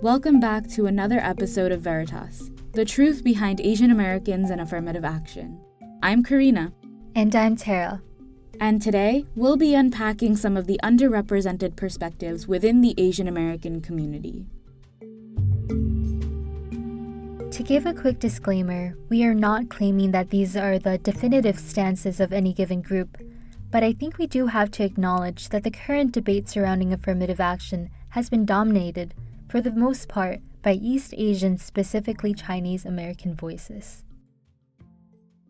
Welcome back to another episode of Veritas, the truth behind Asian Americans and affirmative action. I'm Karina. And I'm Tara. And today, we'll be unpacking some of the underrepresented perspectives within the Asian American community. To give a quick disclaimer, we are not claiming that these are the definitive stances of any given group, but I think we do have to acknowledge that the current debate surrounding affirmative action has been dominated for the most part, by East Asian, specifically Chinese American voices.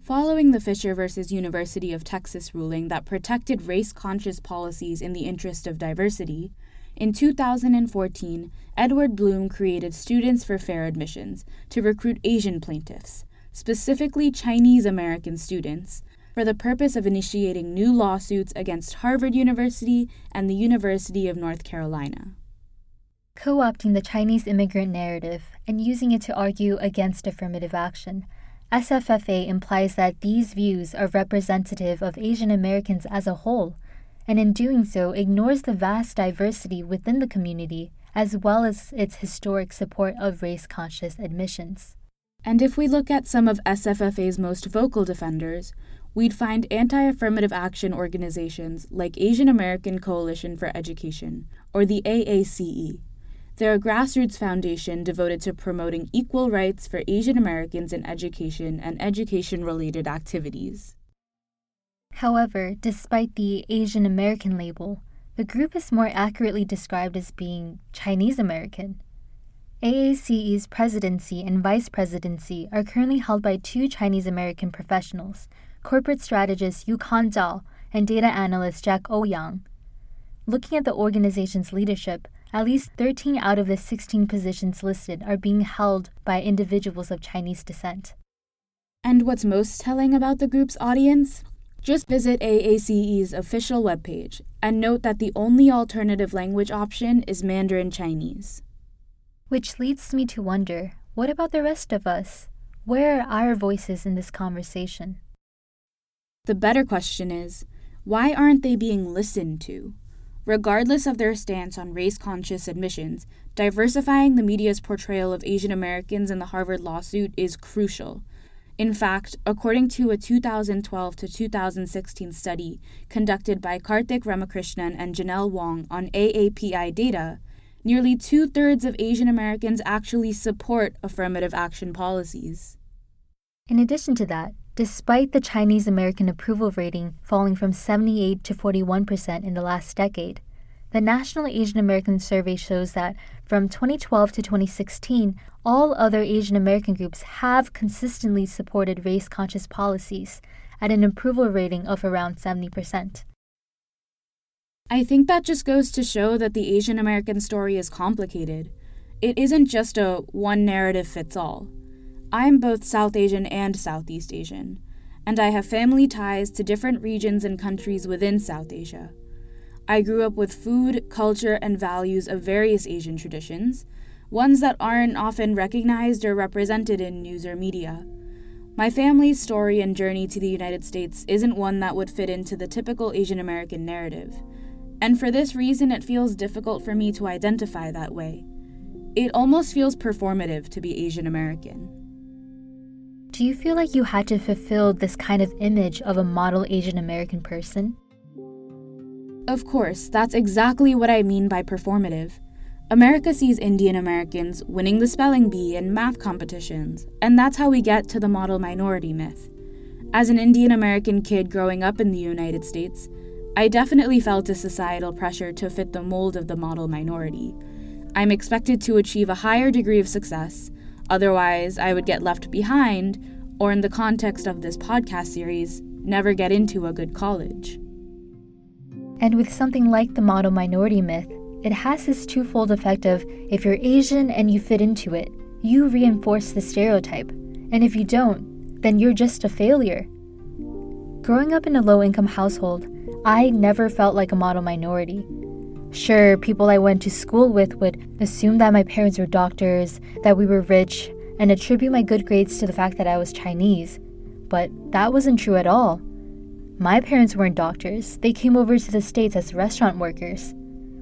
Following the Fisher versus University of Texas ruling that protected race conscious policies in the interest of diversity, in 2014, Edward Blum created Students for Fair Admissions to recruit Asian plaintiffs, specifically Chinese American students, for the purpose of initiating new lawsuits against Harvard University and the University of North Carolina co opting the Chinese immigrant narrative and using it to argue against affirmative action. SFFA implies that these views are representative of Asian Americans as a whole, and in doing so ignores the vast diversity within the community as well as its historic support of race conscious admissions. And if we look at some of SFFA's most vocal defenders, we'd find anti affirmative action organizations like Asian American Coalition for Education, or the AACE, they're a grassroots foundation devoted to promoting equal rights for Asian Americans in education and education related activities. However, despite the Asian American label, the group is more accurately described as being Chinese American. AACE's presidency and vice presidency are currently held by two Chinese American professionals, corporate strategist Yukong Zhao and data analyst Jack Ouyang. Looking at the organization's leadership, at least 13 out of the 16 positions listed are being held by individuals of Chinese descent. And what's most telling about the group's audience? Just visit AACE's official webpage and note that the only alternative language option is Mandarin Chinese. Which leads me to wonder what about the rest of us? Where are our voices in this conversation? The better question is why aren't they being listened to? Regardless of their stance on race conscious admissions, diversifying the media's portrayal of Asian Americans in the Harvard lawsuit is crucial. In fact, according to a 2012 to 2016 study conducted by Karthick Ramakrishnan and Janelle Wong on AAPI data, nearly two thirds of Asian Americans actually support affirmative action policies. In addition to that, despite the Chinese American approval rating falling from 78 to 41% in the last decade. The National Asian American Survey shows that from 2012 to 2016, all other Asian American groups have consistently supported race conscious policies at an approval rating of around 70%. I think that just goes to show that the Asian American story is complicated. It isn't just a one narrative fits all. I'm both South Asian and Southeast Asian, and I have family ties to different regions and countries within South Asia. I grew up with food, culture, and values of various Asian traditions, ones that aren't often recognized or represented in news or media. My family's story and journey to the United States isn't one that would fit into the typical Asian American narrative, and for this reason, it feels difficult for me to identify that way. It almost feels performative to be Asian American. Do you feel like you had to fulfill this kind of image of a model Asian American person? Of course, that's exactly what I mean by performative. America sees Indian Americans winning the spelling bee in math competitions, and that's how we get to the model minority myth. As an Indian American kid growing up in the United States, I definitely felt a societal pressure to fit the mold of the model minority. I'm expected to achieve a higher degree of success, Otherwise, I would get left behind, or in the context of this podcast series, never get into a good college. And with something like the model minority myth, it has this twofold effect of if you're Asian and you fit into it, you reinforce the stereotype, and if you don't, then you're just a failure. Growing up in a low income household, I never felt like a model minority. Sure, people I went to school with would assume that my parents were doctors, that we were rich, and attribute my good grades to the fact that I was Chinese. But that wasn't true at all. My parents weren't doctors, they came over to the States as restaurant workers.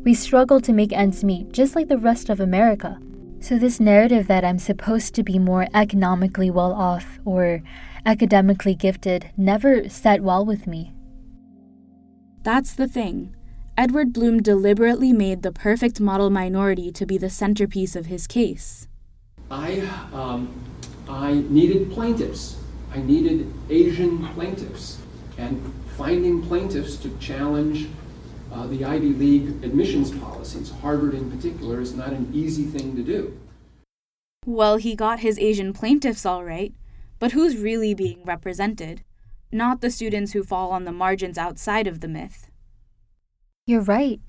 We struggled to make ends meet just like the rest of America. So, this narrative that I'm supposed to be more economically well off or academically gifted never sat well with me. That's the thing. Edward Blum deliberately made the perfect model minority to be the centerpiece of his case. I, um, I needed plaintiffs. I needed Asian plaintiffs. And finding plaintiffs to challenge uh, the Ivy League admissions policies, Harvard in particular, is not an easy thing to do. Well, he got his Asian plaintiffs all right, but who's really being represented? Not the students who fall on the margins outside of the myth. You're right.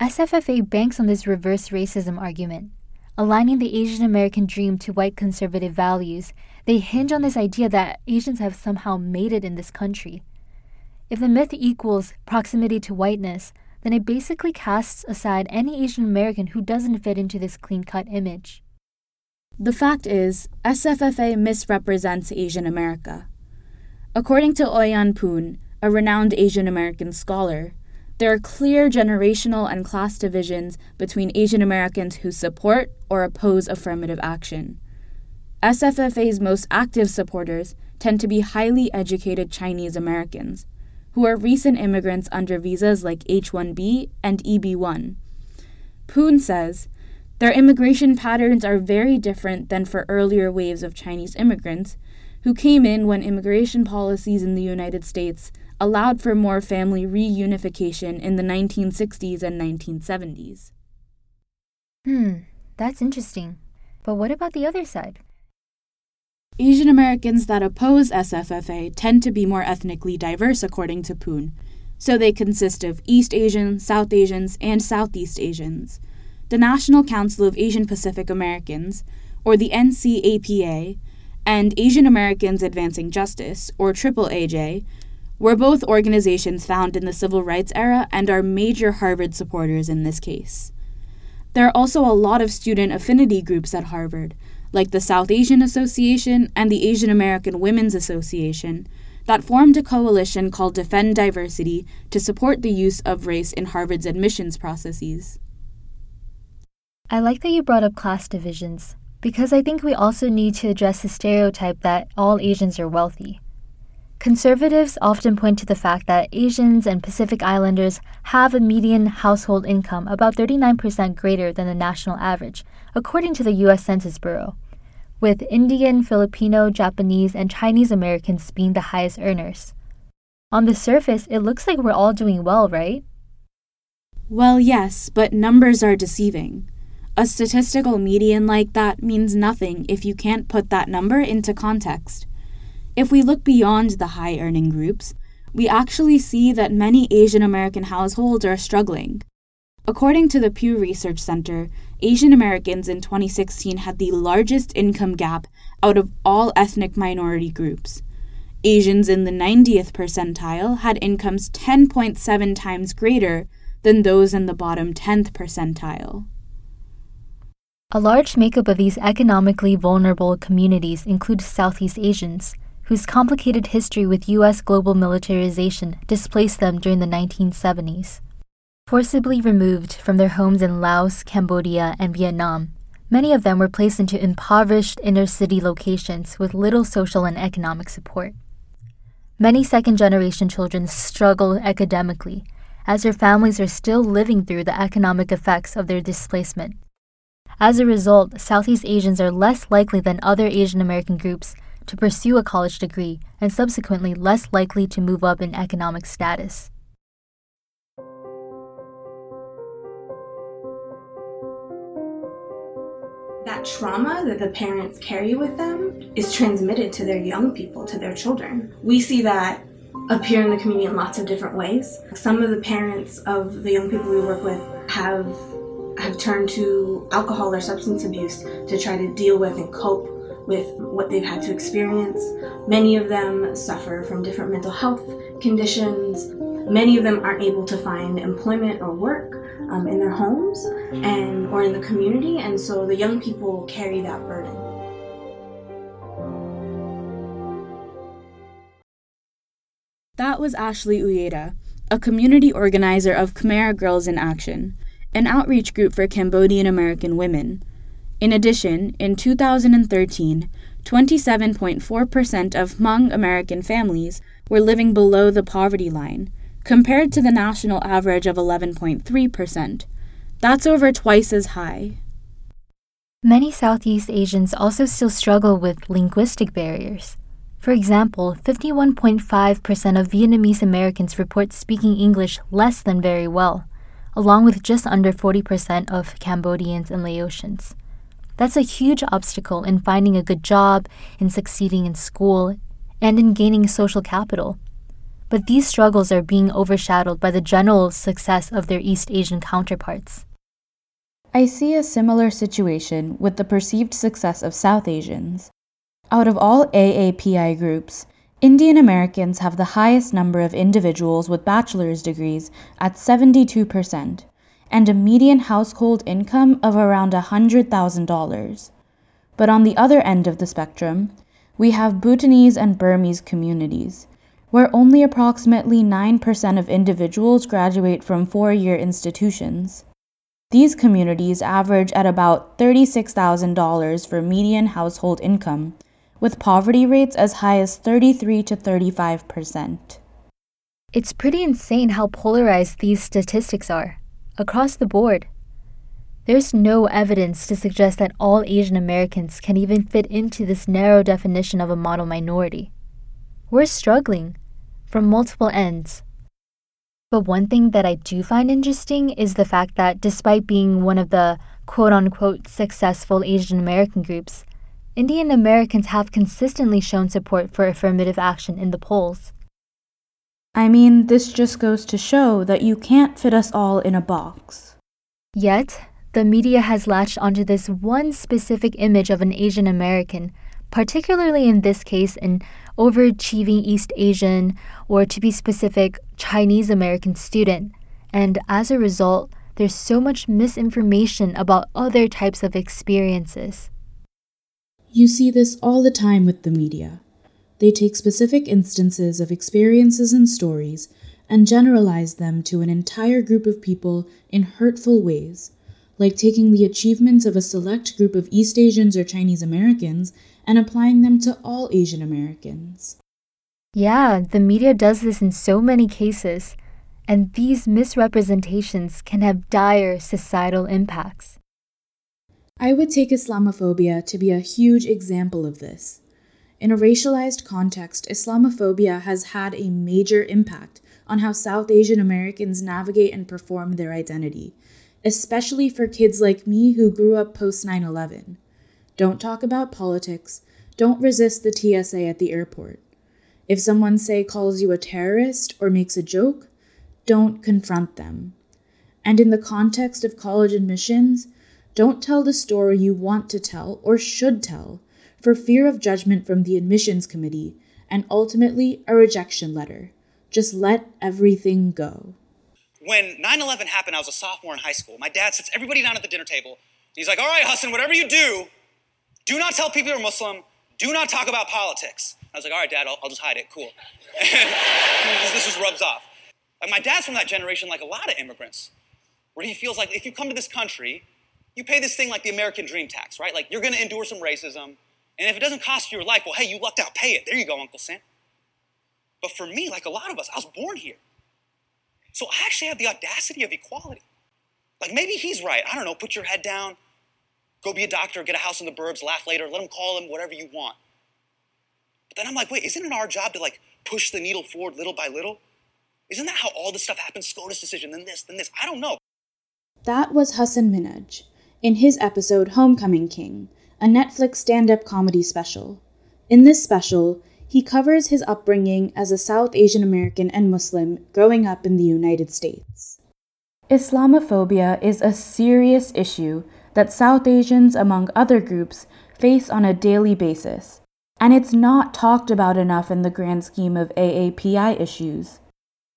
SFFA banks on this reverse racism argument. Aligning the Asian American dream to white conservative values, they hinge on this idea that Asians have somehow made it in this country. If the myth equals proximity to whiteness, then it basically casts aside any Asian American who doesn't fit into this clean cut image. The fact is, SFFA misrepresents Asian America. According to OiYan Poon, a renowned Asian American scholar, there are clear generational and class divisions between Asian Americans who support or oppose affirmative action. SFFA's most active supporters tend to be highly educated Chinese Americans, who are recent immigrants under visas like H 1B and EB 1. Poon says their immigration patterns are very different than for earlier waves of Chinese immigrants who came in when immigration policies in the United States allowed for more family reunification in the 1960s and 1970s. Hmm, that's interesting. But what about the other side? Asian Americans that oppose SFFA tend to be more ethnically diverse, according to Poon. So they consist of East Asians, South Asians, and Southeast Asians. The National Council of Asian Pacific Americans, or the NCAPA, and Asian Americans Advancing Justice, or AAAJ, were both organizations found in the civil rights era and are major Harvard supporters in this case. There are also a lot of student affinity groups at Harvard, like the South Asian Association and the Asian American Women's Association, that formed a coalition called Defend Diversity to support the use of race in Harvard's admissions processes. I like that you brought up class divisions, because I think we also need to address the stereotype that all Asians are wealthy. Conservatives often point to the fact that Asians and Pacific Islanders have a median household income about 39% greater than the national average, according to the U.S. Census Bureau, with Indian, Filipino, Japanese, and Chinese Americans being the highest earners. On the surface, it looks like we're all doing well, right? Well, yes, but numbers are deceiving. A statistical median like that means nothing if you can't put that number into context. If we look beyond the high earning groups, we actually see that many Asian American households are struggling. According to the Pew Research Center, Asian Americans in 2016 had the largest income gap out of all ethnic minority groups. Asians in the 90th percentile had incomes 10.7 times greater than those in the bottom 10th percentile. A large makeup of these economically vulnerable communities include Southeast Asians whose complicated history with U.S. global militarization displaced them during the 1970s. Forcibly removed from their homes in Laos, Cambodia, and Vietnam, many of them were placed into impoverished inner city locations with little social and economic support. Many second generation children struggle academically as their families are still living through the economic effects of their displacement. As a result, Southeast Asians are less likely than other Asian American groups to pursue a college degree and subsequently less likely to move up in economic status. That trauma that the parents carry with them is transmitted to their young people, to their children. We see that appear in the community in lots of different ways. Some of the parents of the young people we work with have have turned to alcohol or substance abuse to try to deal with and cope with what they've had to experience. Many of them suffer from different mental health conditions. Many of them aren't able to find employment or work um, in their homes and or in the community, and so the young people carry that burden. That was Ashley Uyeda, a community organizer of Khmer Girls in Action, an outreach group for Cambodian American women. In addition, in 2013, 27.4% of Hmong American families were living below the poverty line, compared to the national average of 11.3%. That's over twice as high. Many Southeast Asians also still struggle with linguistic barriers. For example, 51.5% of Vietnamese Americans report speaking English less than very well, along with just under 40% of Cambodians and Laotians. That's a huge obstacle in finding a good job, in succeeding in school, and in gaining social capital. But these struggles are being overshadowed by the general success of their East Asian counterparts. I see a similar situation with the perceived success of South Asians. Out of all AAPI groups, Indian Americans have the highest number of individuals with bachelor's degrees at 72%, and a median household income of around $100,000. But on the other end of the spectrum, we have Bhutanese and Burmese communities, where only approximately 9% of individuals graduate from four year institutions. These communities average at about $36,000 for median household income, with poverty rates as high as 33 to 35%. It's pretty insane how polarized these statistics are, across the board. There's no evidence to suggest that all Asian Americans can even fit into this narrow definition of a model minority. We're struggling from multiple ends. But one thing that I do find interesting is the fact that despite being one of the quote unquote successful Asian American groups, Indian Americans have consistently shown support for affirmative action in the polls. I mean, this just goes to show that you can't fit us all in a box. Yet, the media has latched onto this one specific image of an Asian American, particularly in this case, an overachieving East Asian, or to be specific, Chinese American student. And as a result, there's so much misinformation about other types of experiences. You see this all the time with the media. They take specific instances of experiences and stories and generalize them to an entire group of people in hurtful ways, like taking the achievements of a select group of East Asians or Chinese Americans and applying them to all Asian Americans. Yeah, the media does this in so many cases, and these misrepresentations can have dire societal impacts. I would take Islamophobia to be a huge example of this. In a racialized context, Islamophobia has had a major impact on how South Asian Americans navigate and perform their identity, especially for kids like me who grew up post 9 11. Don't talk about politics. Don't resist the TSA at the airport. If someone, say, calls you a terrorist or makes a joke, don't confront them. And in the context of college admissions, don't tell the story you want to tell or should tell for fear of judgment from the admissions committee and ultimately a rejection letter. Just let everything go. When 9 11 happened, I was a sophomore in high school. My dad sits everybody down at the dinner table. He's like, All right, Hassan, whatever you do, do not tell people you're Muslim. Do not talk about politics. I was like, All right, dad, I'll, I'll just hide it. Cool. this, this just rubs off. Like, my dad's from that generation, like a lot of immigrants, where he feels like if you come to this country, you pay this thing like the American dream tax, right? Like, you're to endure some racism. And if it doesn't cost you your life, well, hey, you lucked out, pay it. There you go, Uncle Sam. But for me, like a lot of us, I was born here. So I actually have the audacity of equality. Like maybe he's right. I don't know, put your head down, go be a doctor, get a house in the burbs, laugh later, let him call him whatever you want. But then I'm like, wait, isn't it our job to like push the needle forward little by little? Isn't that how all this stuff happens? SCOTUS decision, then this, then this. I don't know. That was Hasan Minhaj in his episode Homecoming King, a Netflix stand up comedy special. In this special, he covers his upbringing as a South Asian American and Muslim growing up in the United States. Islamophobia is a serious issue that South Asians, among other groups, face on a daily basis, and it's not talked about enough in the grand scheme of AAPI issues.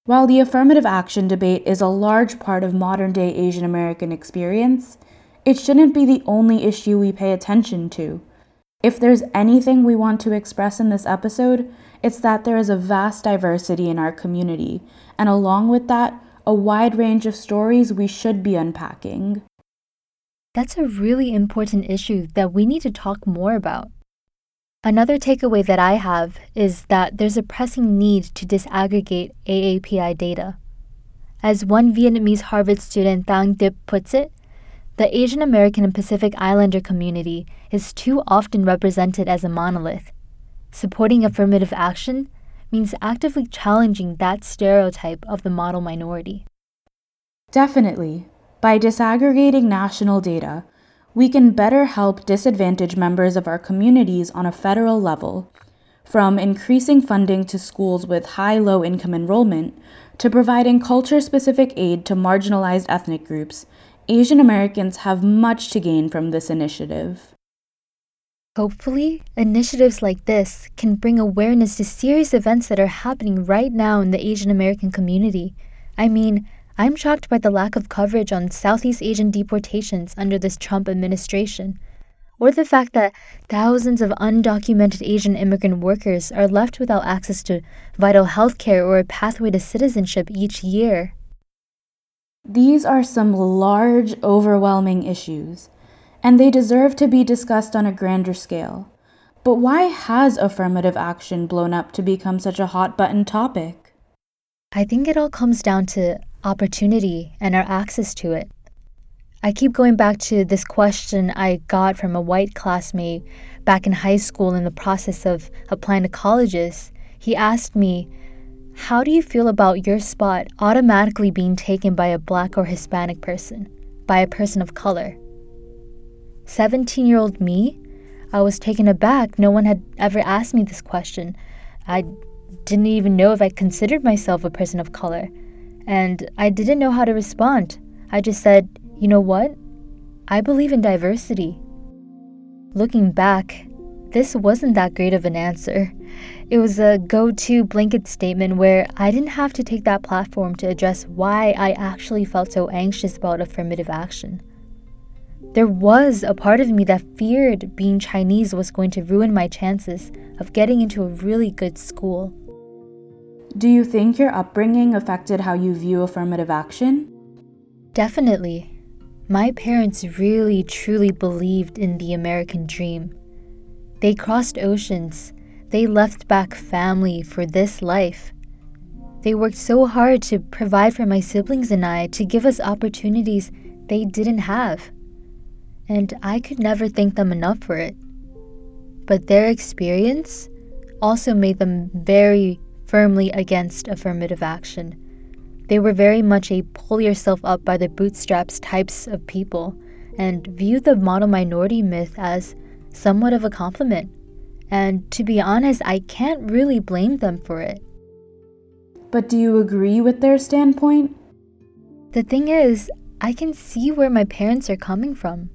While the affirmative action debate is a large part of modern day Asian American experience, it shouldn't be the only issue we pay attention to. If there's anything we want to express in this episode, it's that there is a vast diversity in our community, and along with that, a wide range of stories we should be unpacking. That's a really important issue that we need to talk more about. Another takeaway that I have is that there's a pressing need to disaggregate AAPI data. As one Vietnamese Harvard student Thang Diep puts it, the Asian American and Pacific Islander community is too often represented as a monolith. Supporting affirmative action means actively challenging that stereotype of the model minority. Definitely. By disaggregating national data, we can better help disadvantaged members of our communities on a federal level, from increasing funding to schools with high low income enrollment to providing culture specific aid to marginalized ethnic groups. Asian Americans have much to gain from this initiative. Hopefully, initiatives like this can bring awareness to serious events that are happening right now in the Asian American community. I mean, I'm shocked by the lack of coverage on Southeast Asian deportations under this Trump administration, or the fact that thousands of undocumented Asian immigrant workers are left without access to vital health care or a pathway to citizenship each year. These are some large, overwhelming issues, and they deserve to be discussed on a grander scale. But why has affirmative action blown up to become such a hot button topic? I think it all comes down to opportunity and our access to it. I keep going back to this question I got from a white classmate back in high school in the process of applying to colleges. He asked me, How do you feel about your spot automatically being taken by a black or Hispanic person, by a person of color? 17 year old me, I was taken aback. No one had ever asked me this question. I didn't even know if I considered myself a person of color and I didn't know how to respond. I just said, you know what? I believe in diversity. Looking back, this wasn't that great of an answer. It was a go to blanket statement where I didn't have to take that platform to address why I actually felt so anxious about affirmative action. There was a part of me that feared being Chinese was going to ruin my chances of getting into a really good school. Do you think your upbringing affected how you view affirmative action? Definitely. My parents really truly believed in the American dream. They crossed oceans, they left back family for this life. They worked so hard to provide for my siblings and I to give us opportunities they didn't have. And I could never thank them enough for it. But their experience also made them very firmly against affirmative action. They were very much a pull yourself up by the bootstraps types of people and viewed the model minority myth as somewhat of a compliment. And to be honest, I can't really blame them for it. But do you agree with their standpoint? The thing is, I can see where my parents are coming from.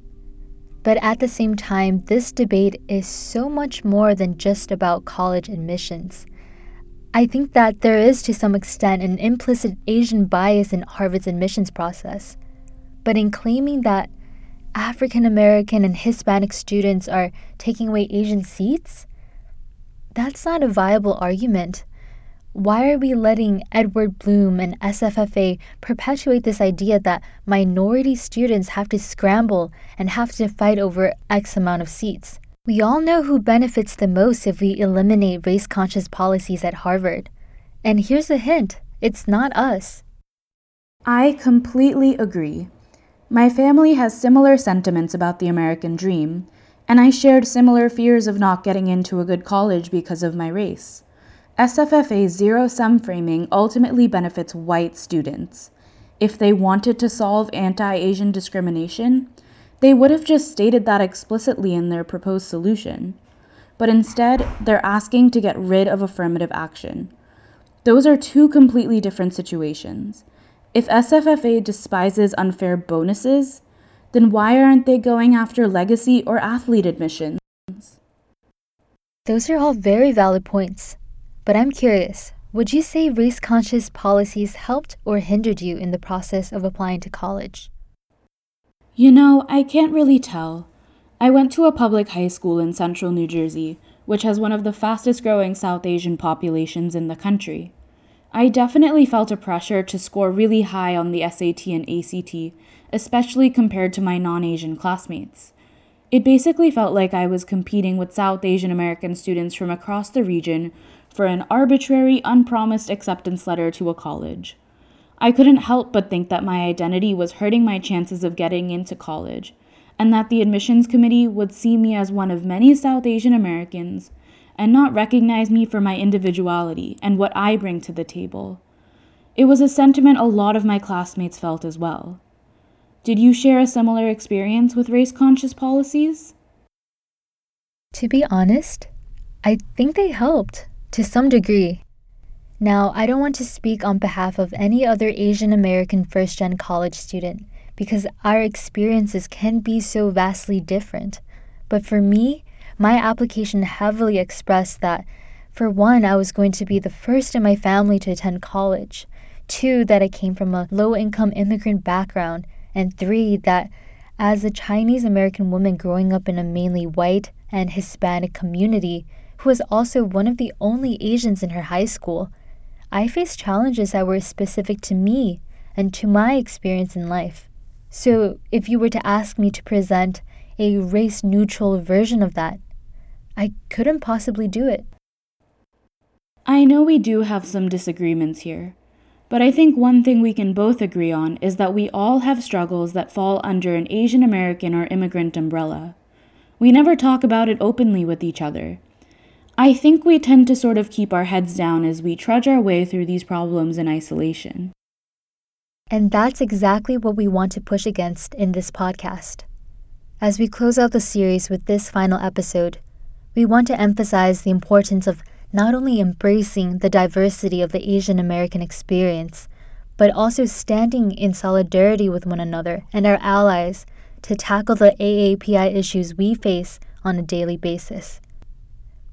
But at the same time, this debate is so much more than just about college admissions. I think that there is to some extent an implicit Asian bias in Harvard's admissions process. But in claiming that African American and Hispanic students are taking away Asian seats, that's not a viable argument. Why are we letting Edward Blum and SFFA perpetuate this idea that minority students have to scramble and have to fight over X amount of seats? We all know who benefits the most if we eliminate race conscious policies at Harvard. And here's a hint it's not us. I completely agree. My family has similar sentiments about the American dream, and I shared similar fears of not getting into a good college because of my race. SFFA's zero sum framing ultimately benefits white students. If they wanted to solve anti Asian discrimination, they would have just stated that explicitly in their proposed solution. But instead, they're asking to get rid of affirmative action. Those are two completely different situations. If SFFA despises unfair bonuses, then why aren't they going after legacy or athlete admissions? Those are all very valid points. But I'm curious would you say race conscious policies helped or hindered you in the process of applying to college? You know, I can't really tell. I went to a public high school in central New Jersey, which has one of the fastest growing South Asian populations in the country. I definitely felt a pressure to score really high on the SAT and ACT, especially compared to my non Asian classmates. It basically felt like I was competing with South Asian American students from across the region for an arbitrary, unpromised acceptance letter to a college. I couldn't help but think that my identity was hurting my chances of getting into college, and that the admissions committee would see me as one of many South Asian Americans and not recognize me for my individuality and what I bring to the table. It was a sentiment a lot of my classmates felt as well. Did you share a similar experience with race conscious policies? To be honest, I think they helped to some degree. Now, I don't want to speak on behalf of any other Asian American first gen college student because our experiences can be so vastly different. But for me, my application heavily expressed that, for one, I was going to be the first in my family to attend college, two, that I came from a low income immigrant background, and three, that as a Chinese American woman growing up in a mainly white and Hispanic community, who was also one of the only Asians in her high school, I faced challenges that were specific to me and to my experience in life. So, if you were to ask me to present a race neutral version of that, I couldn't possibly do it. I know we do have some disagreements here, but I think one thing we can both agree on is that we all have struggles that fall under an Asian American or immigrant umbrella. We never talk about it openly with each other. I think we tend to sort of keep our heads down as we trudge our way through these problems in isolation. And that's exactly what we want to push against in this podcast. As we close out the series with this final episode, we want to emphasize the importance of not only embracing the diversity of the Asian American experience, but also standing in solidarity with one another and our allies to tackle the AAPI issues we face on a daily basis.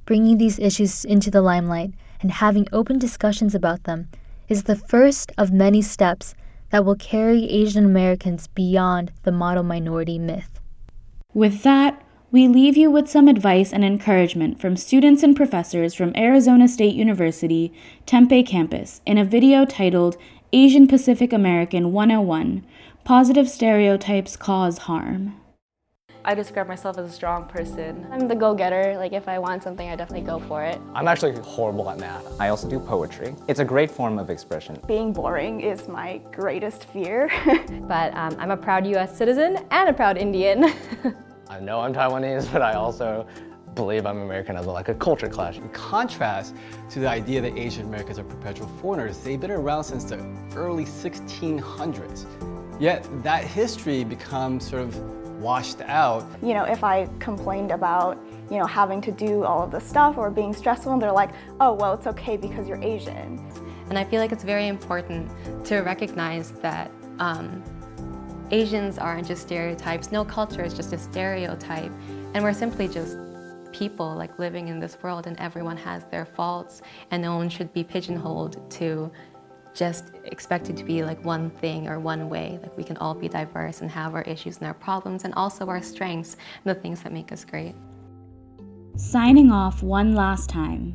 Bringing these issues into the limelight and having open discussions about them is the first of many steps that will carry Asian Americans beyond the model minority myth. With that, we leave you with some advice and encouragement from students and professors from Arizona State University, Tempe campus, in a video titled Asian Pacific American 101 Positive Stereotypes Cause Harm. I describe myself as a strong person. I'm the go getter. Like, if I want something, I definitely go for it. I'm actually horrible at math. I also do poetry. It's a great form of expression. Being boring is my greatest fear. but um, I'm a proud US citizen and a proud Indian. I know I'm Taiwanese, but I also believe I'm American as a, like a culture clash. In contrast to the idea that Asian Americans are perpetual foreigners, they've been around since the early 1600s. Yet that history becomes sort of washed out. You know, if I complained about, you know, having to do all of the stuff or being stressful, and they're like, oh, well, it's okay because you're Asian. And I feel like it's very important to recognize that um, Asians aren't just stereotypes. No culture is just a stereotype. And we're simply just people like living in this world and everyone has their faults and no one should be pigeonholed to just expected to be like one thing or one way. Like we can all be diverse and have our issues and our problems and also our strengths and the things that make us great. Signing off one last time.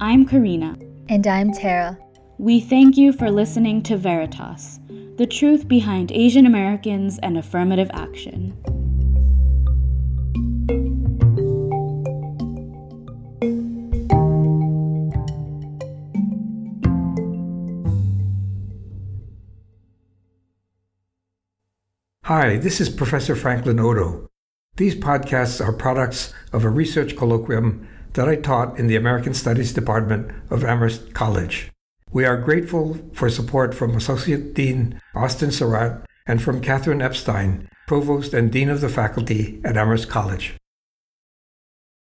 I'm Karina. And I'm Tara. We thank you for listening to Veritas the truth behind Asian Americans and affirmative action. Hi, this is Professor Franklin Odo. These podcasts are products of a research colloquium that I taught in the American Studies Department of Amherst College. We are grateful for support from Associate Dean Austin Sarat and from Catherine Epstein, Provost and Dean of the Faculty at Amherst College.